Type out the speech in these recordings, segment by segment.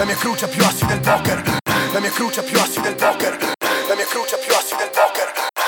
La mia crucia più assi del poker. La mia crucia più assi del poker. La mia crucia più assi del poker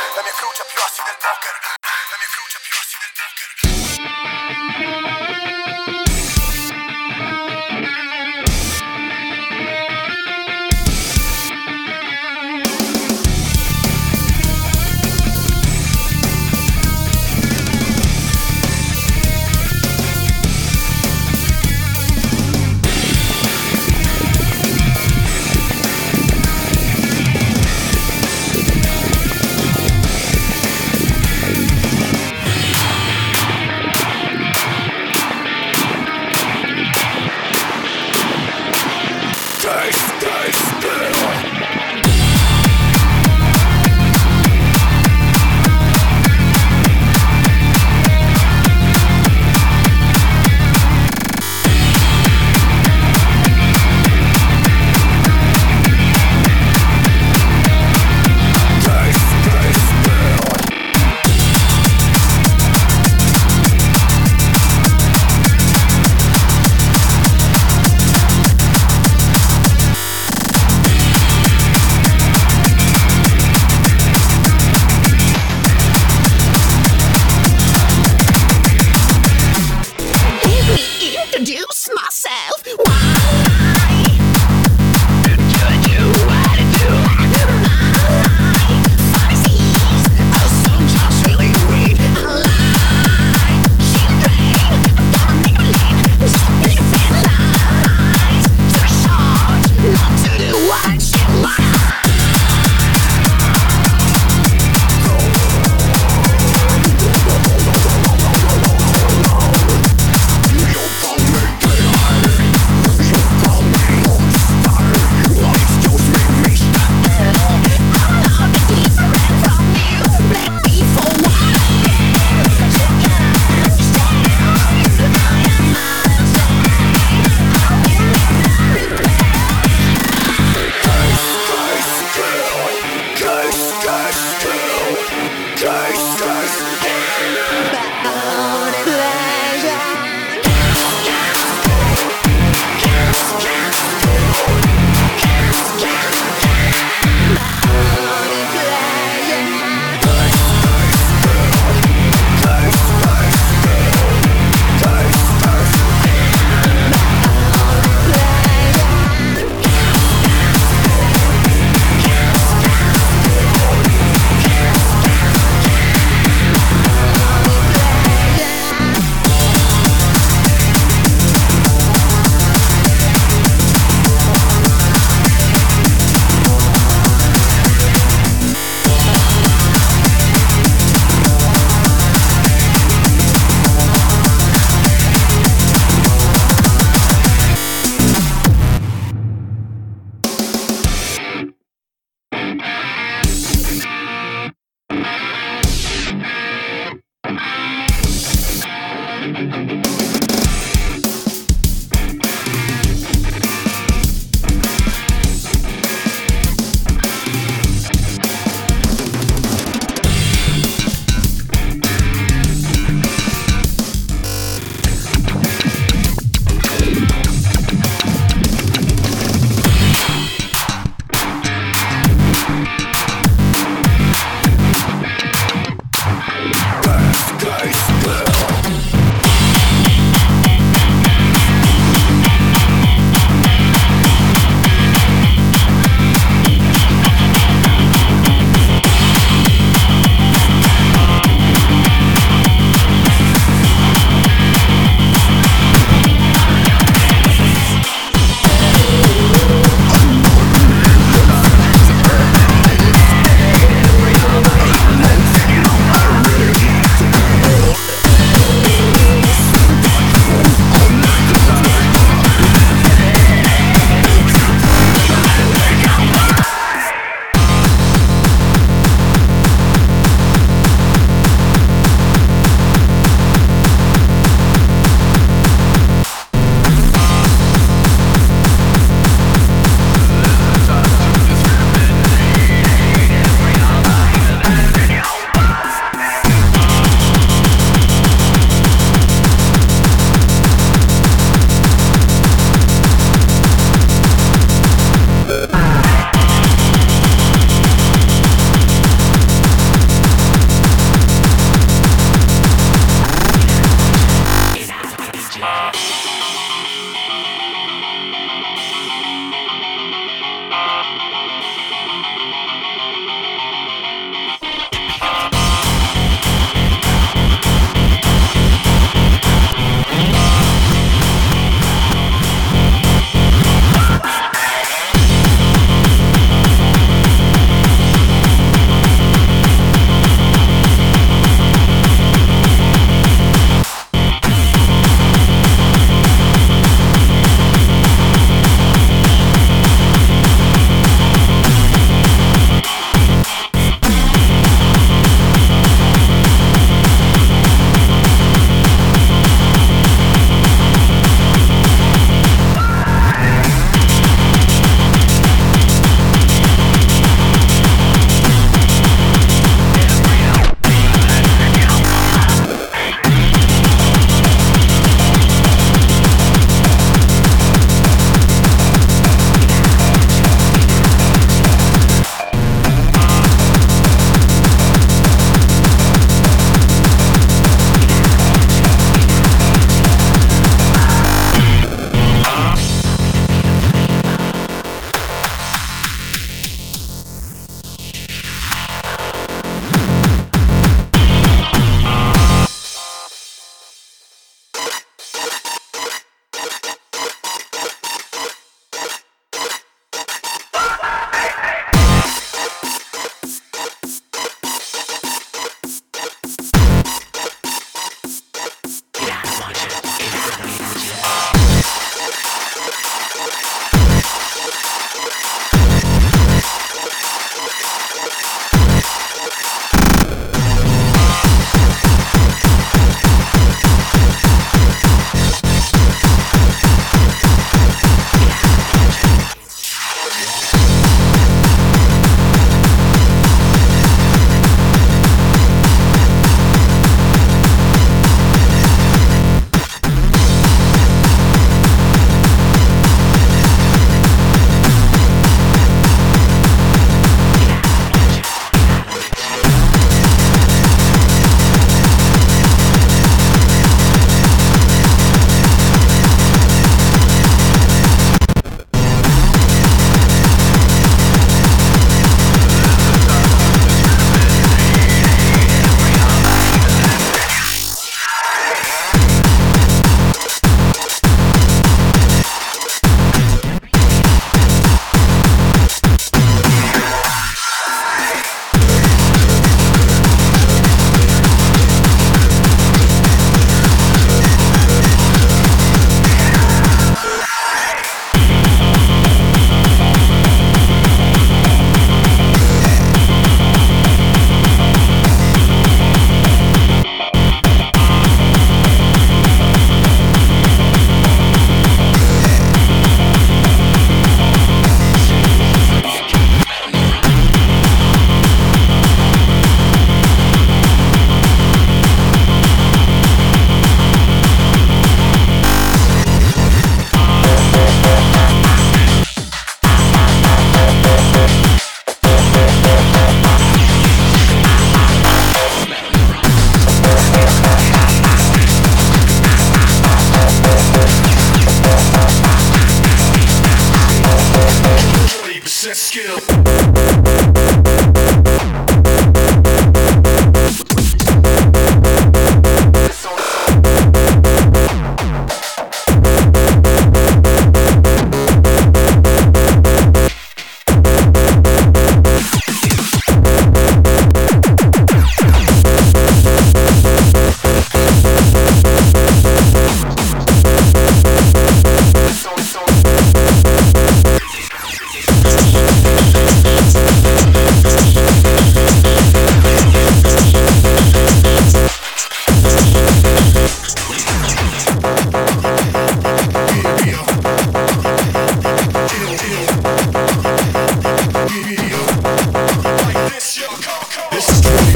this.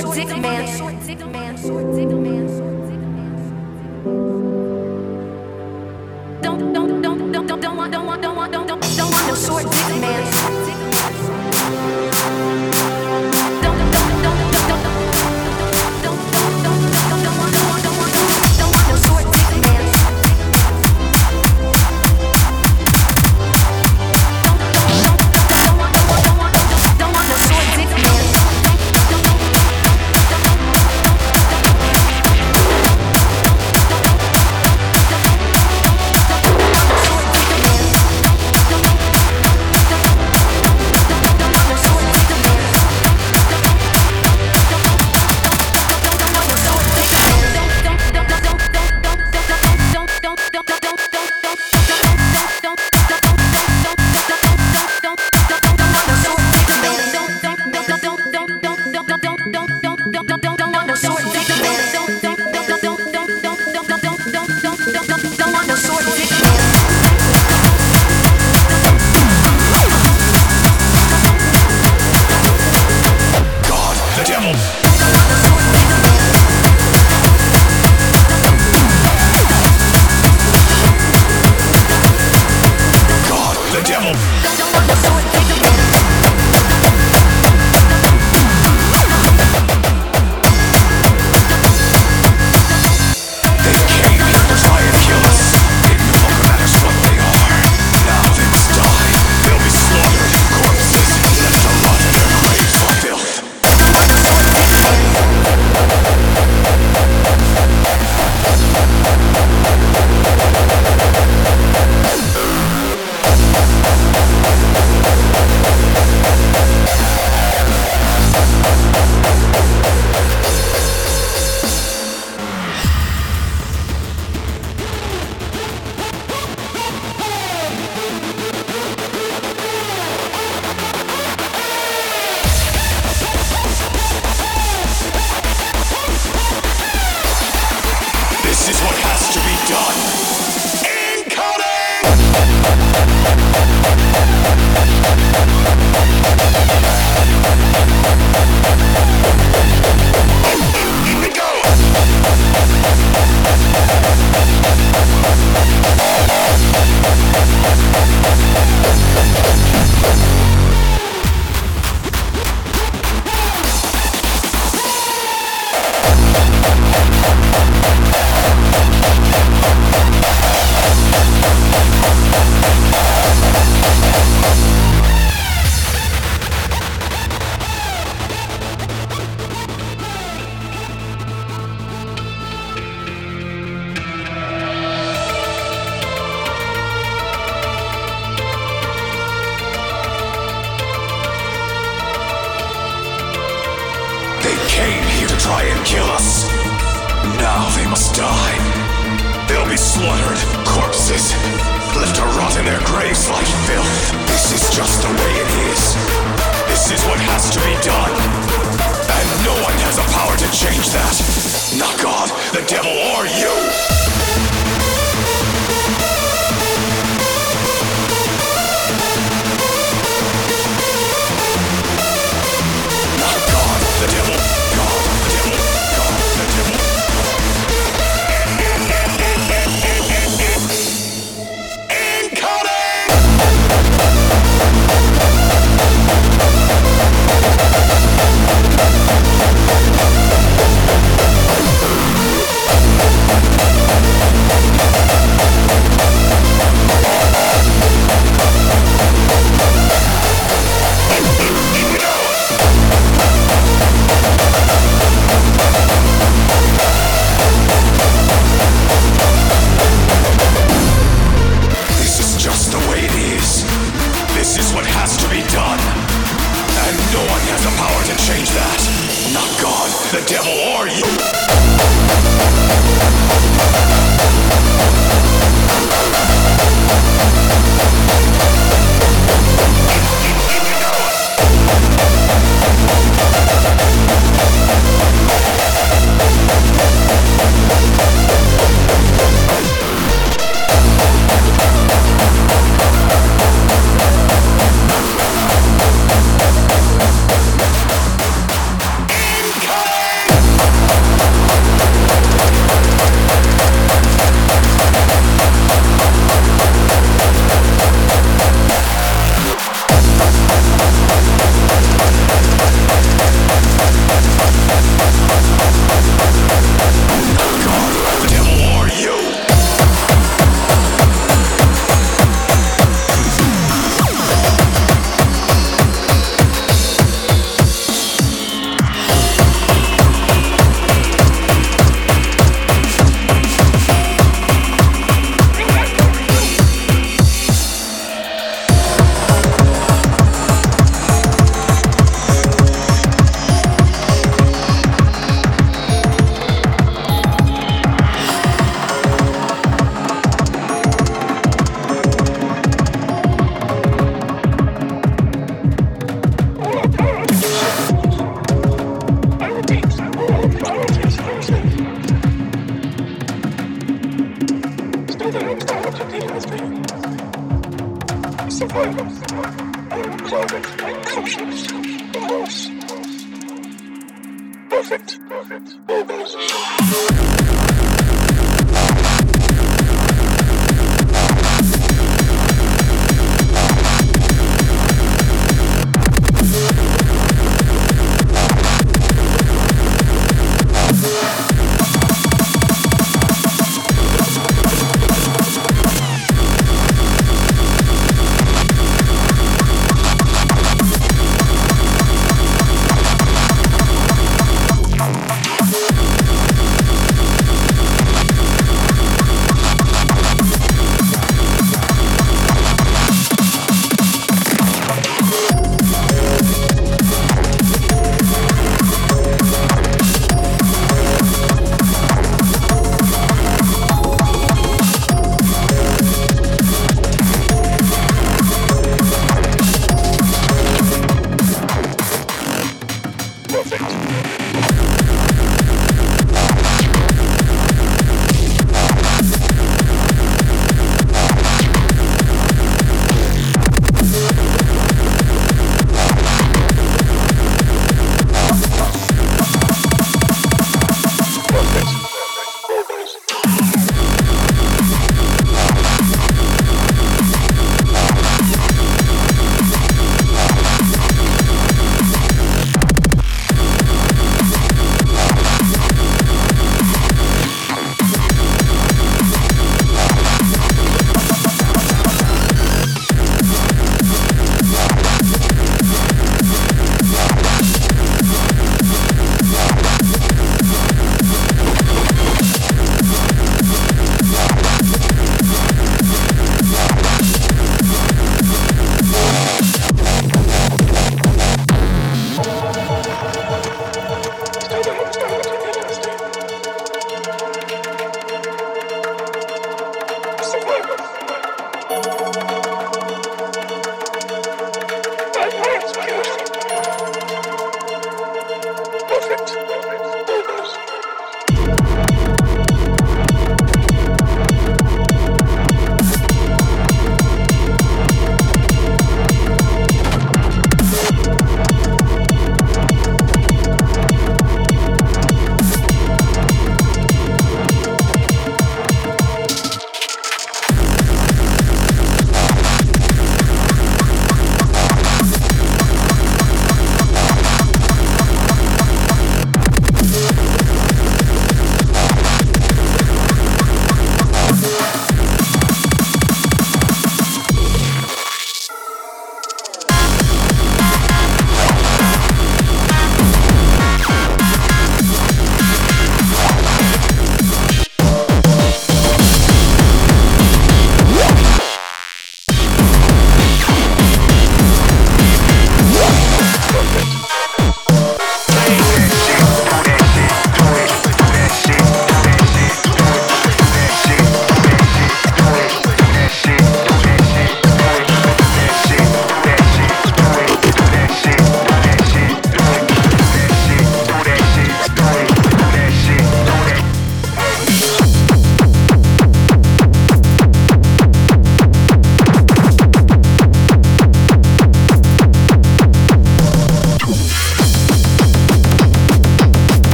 short dick man. Don't, don't, don't, don't, don't, don't want, don't want, don't want, don't, don't, don't want no short dick man.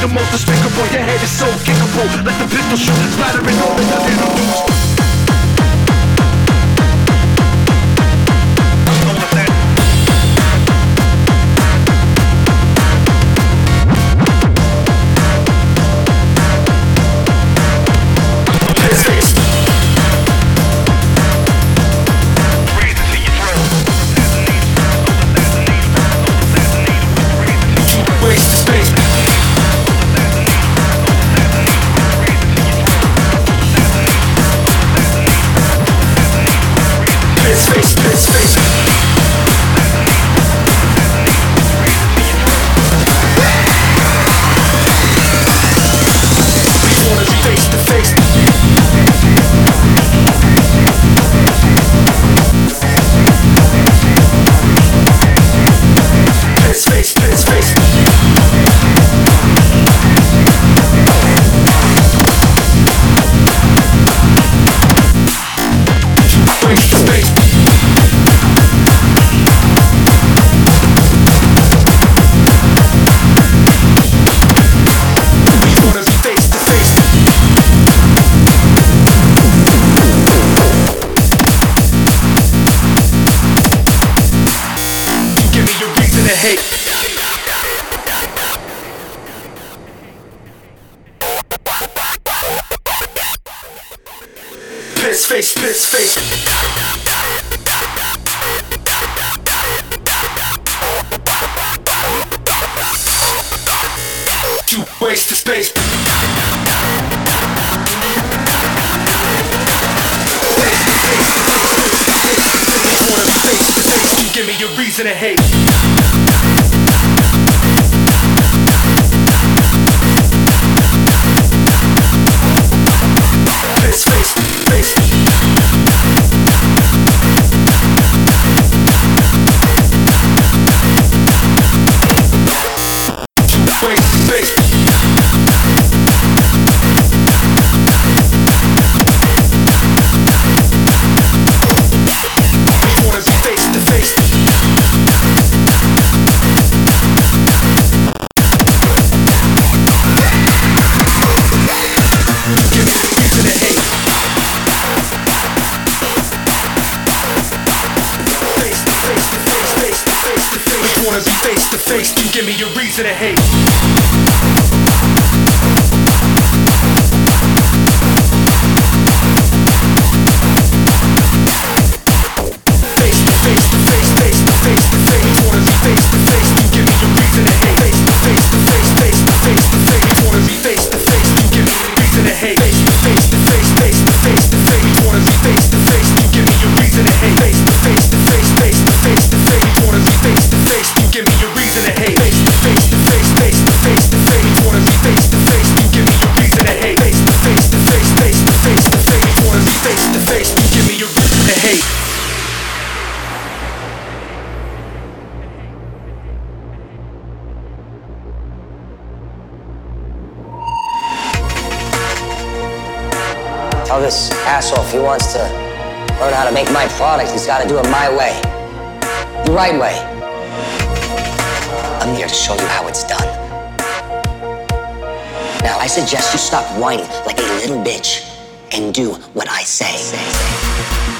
the most despicable. Your head is so kickable. Let the pistol shoot, splattering all the other. face, piss face. You waste the space. Face to face, face face, face face. Give me a reason to hate. Tell this asshole if he wants to learn how to make my product, he's got to do it my way. The right way. I'm here to show you how it's done. Now, I suggest you stop whining like a little bitch and do what I say. say, say.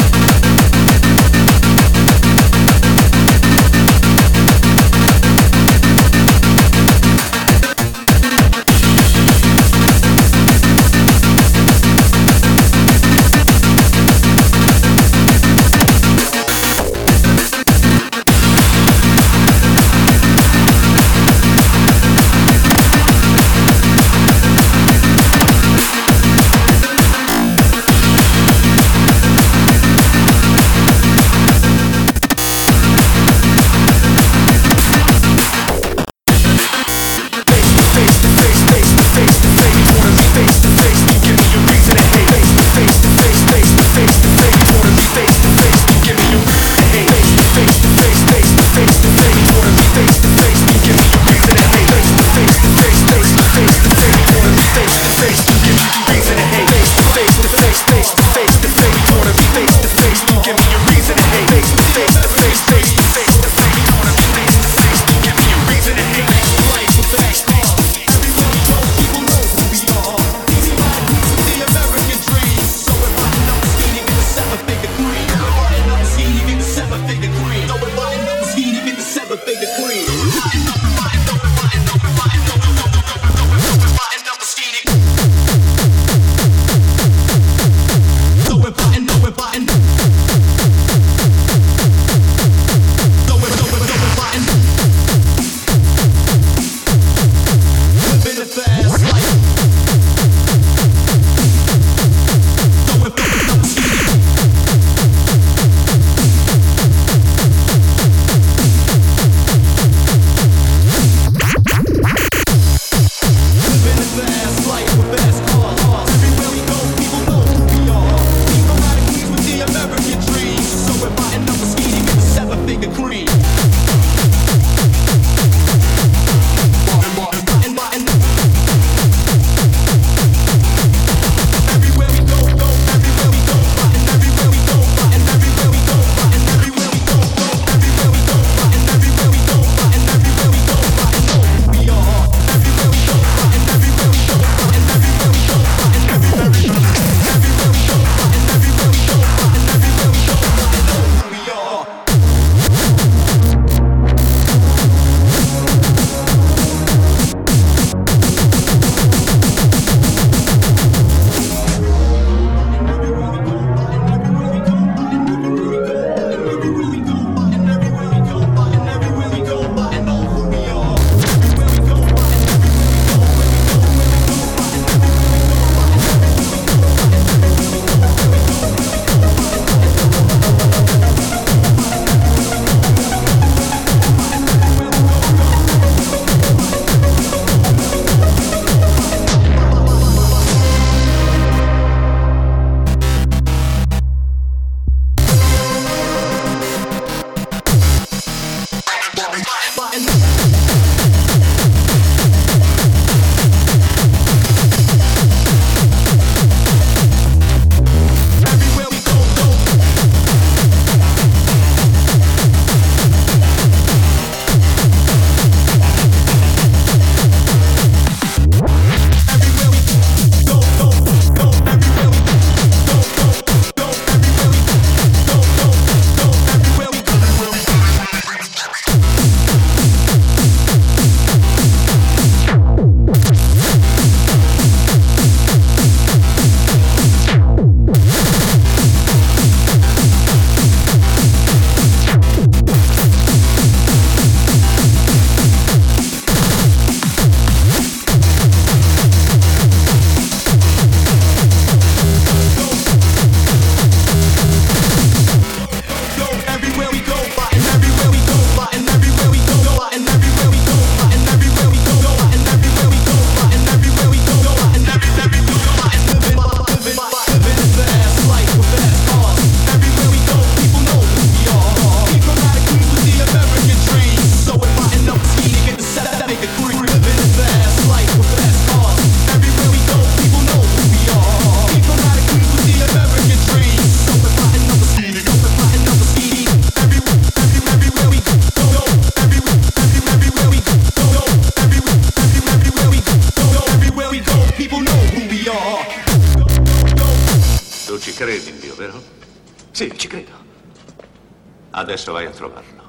Adesso vai a trovarlo.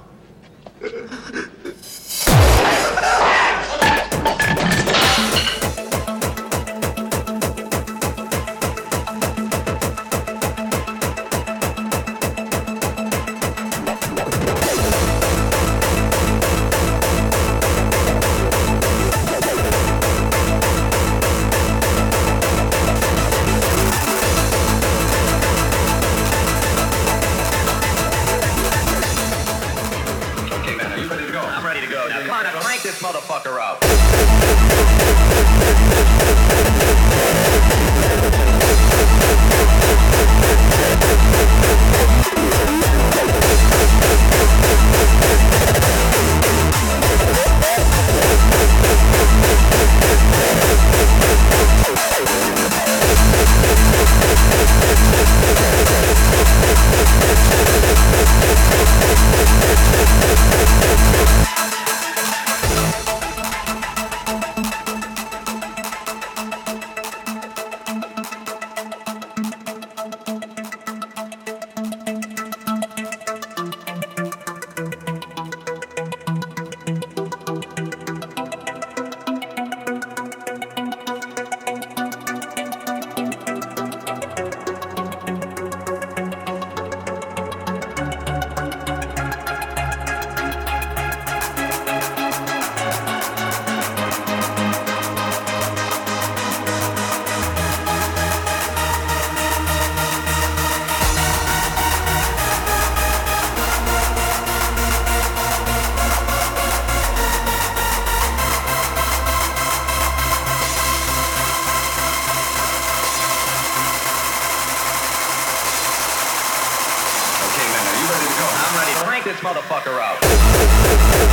This motherfucker up.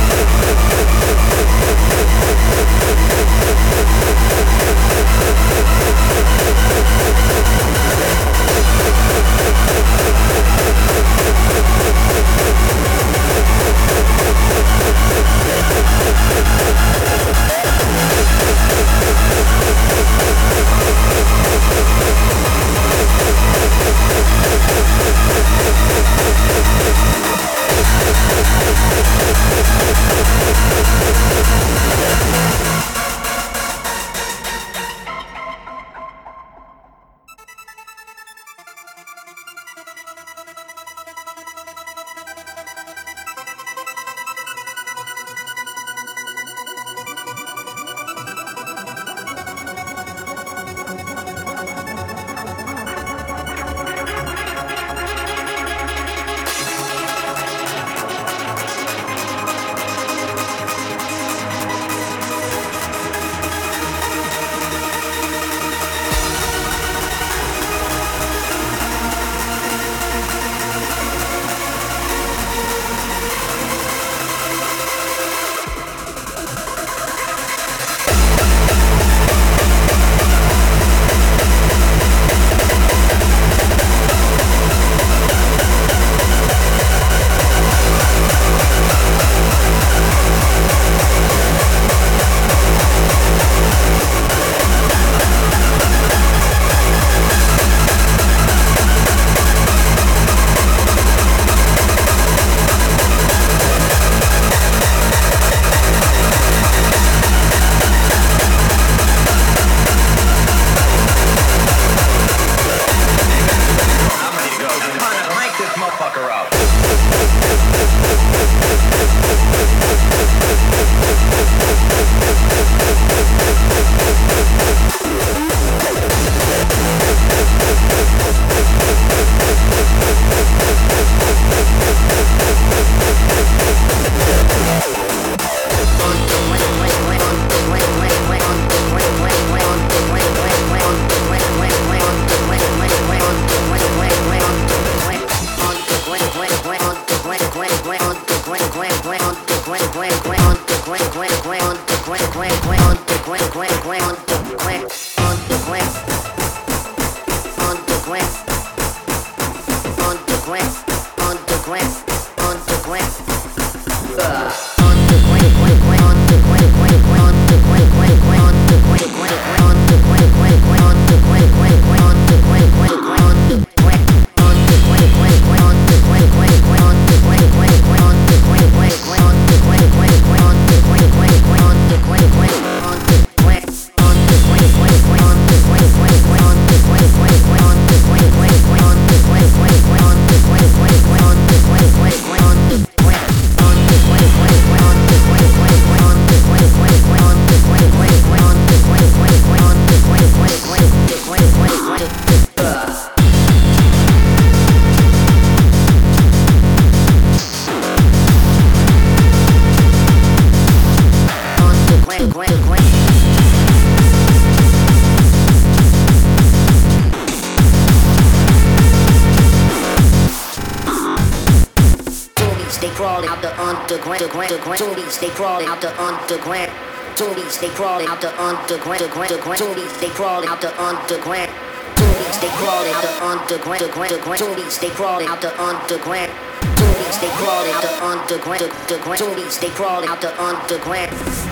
Toonies, they crawling out the underground. Toonies, they crawling out the underground. Toonies, they crawling out the underground. Toonies, they crawling out the underground. Toonies, they crawling out the underground.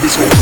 to this one.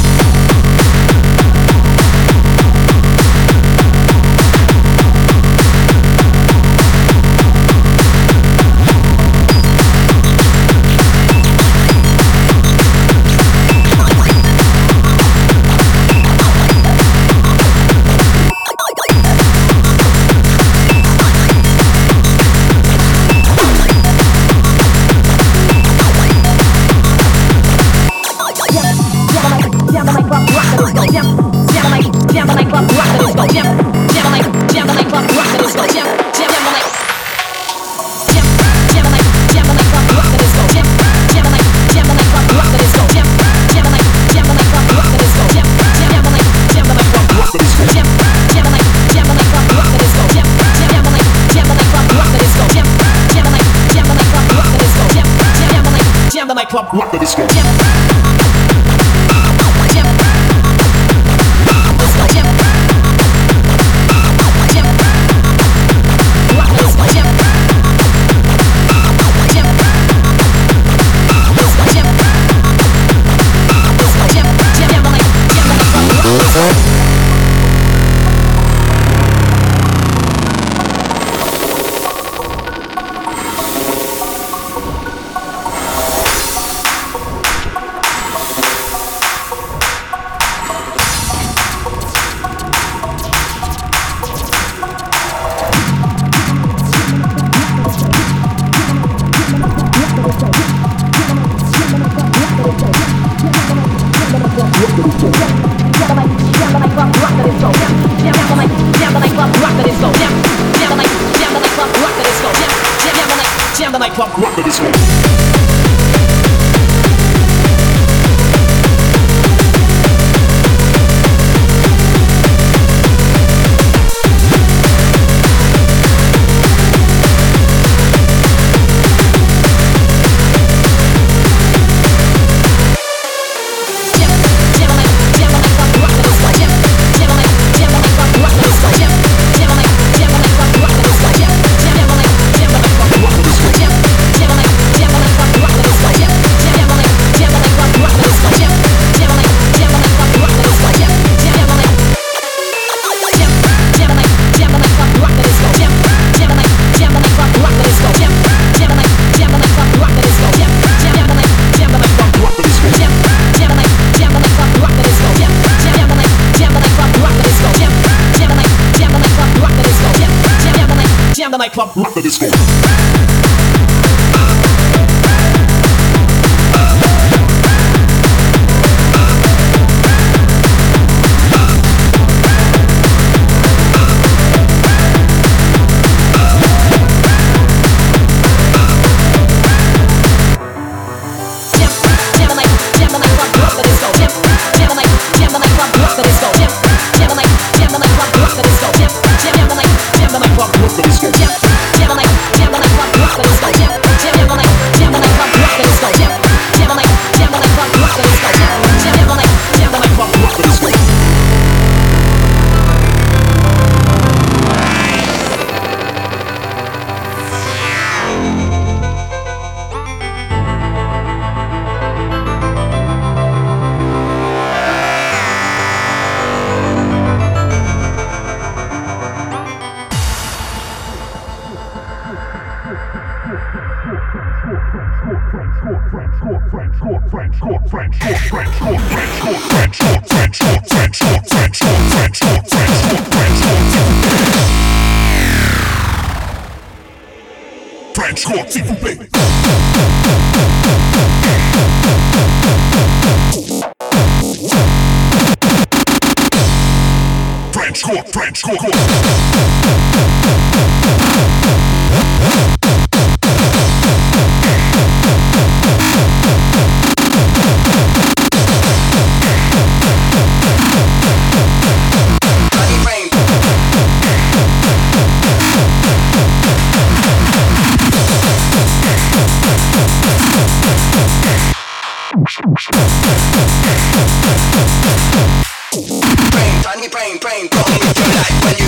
The nightclub, I rock the disco. am the nightclub, rock the disco. pain, pain, pain, pain, pain, pain,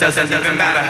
doesn't matter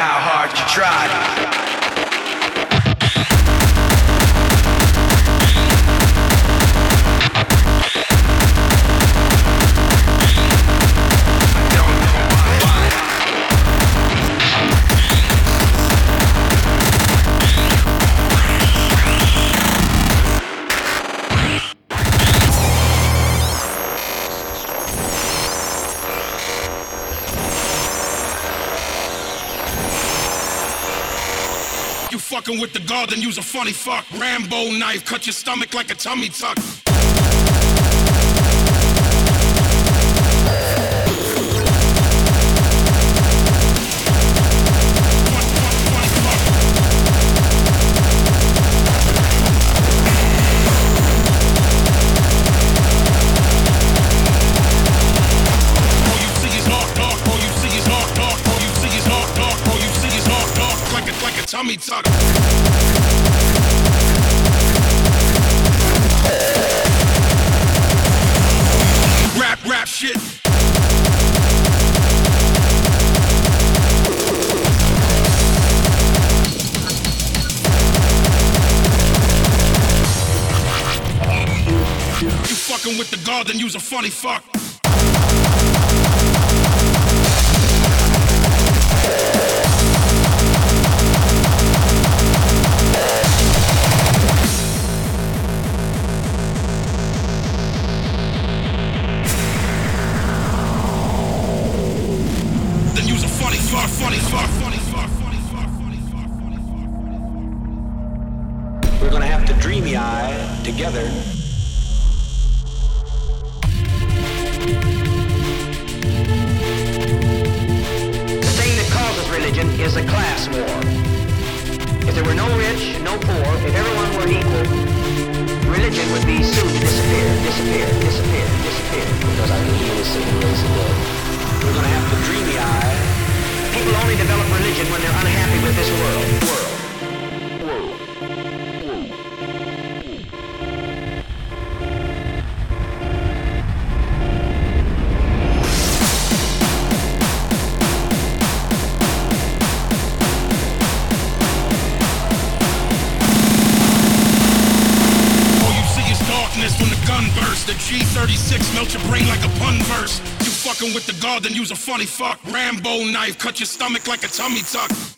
Than use a funny fuck. Rambo knife, cut your stomach like a tummy tuck. fuck. fucking with the garden, use a funny fuck. Rambo knife, cut your stomach like a tummy tuck.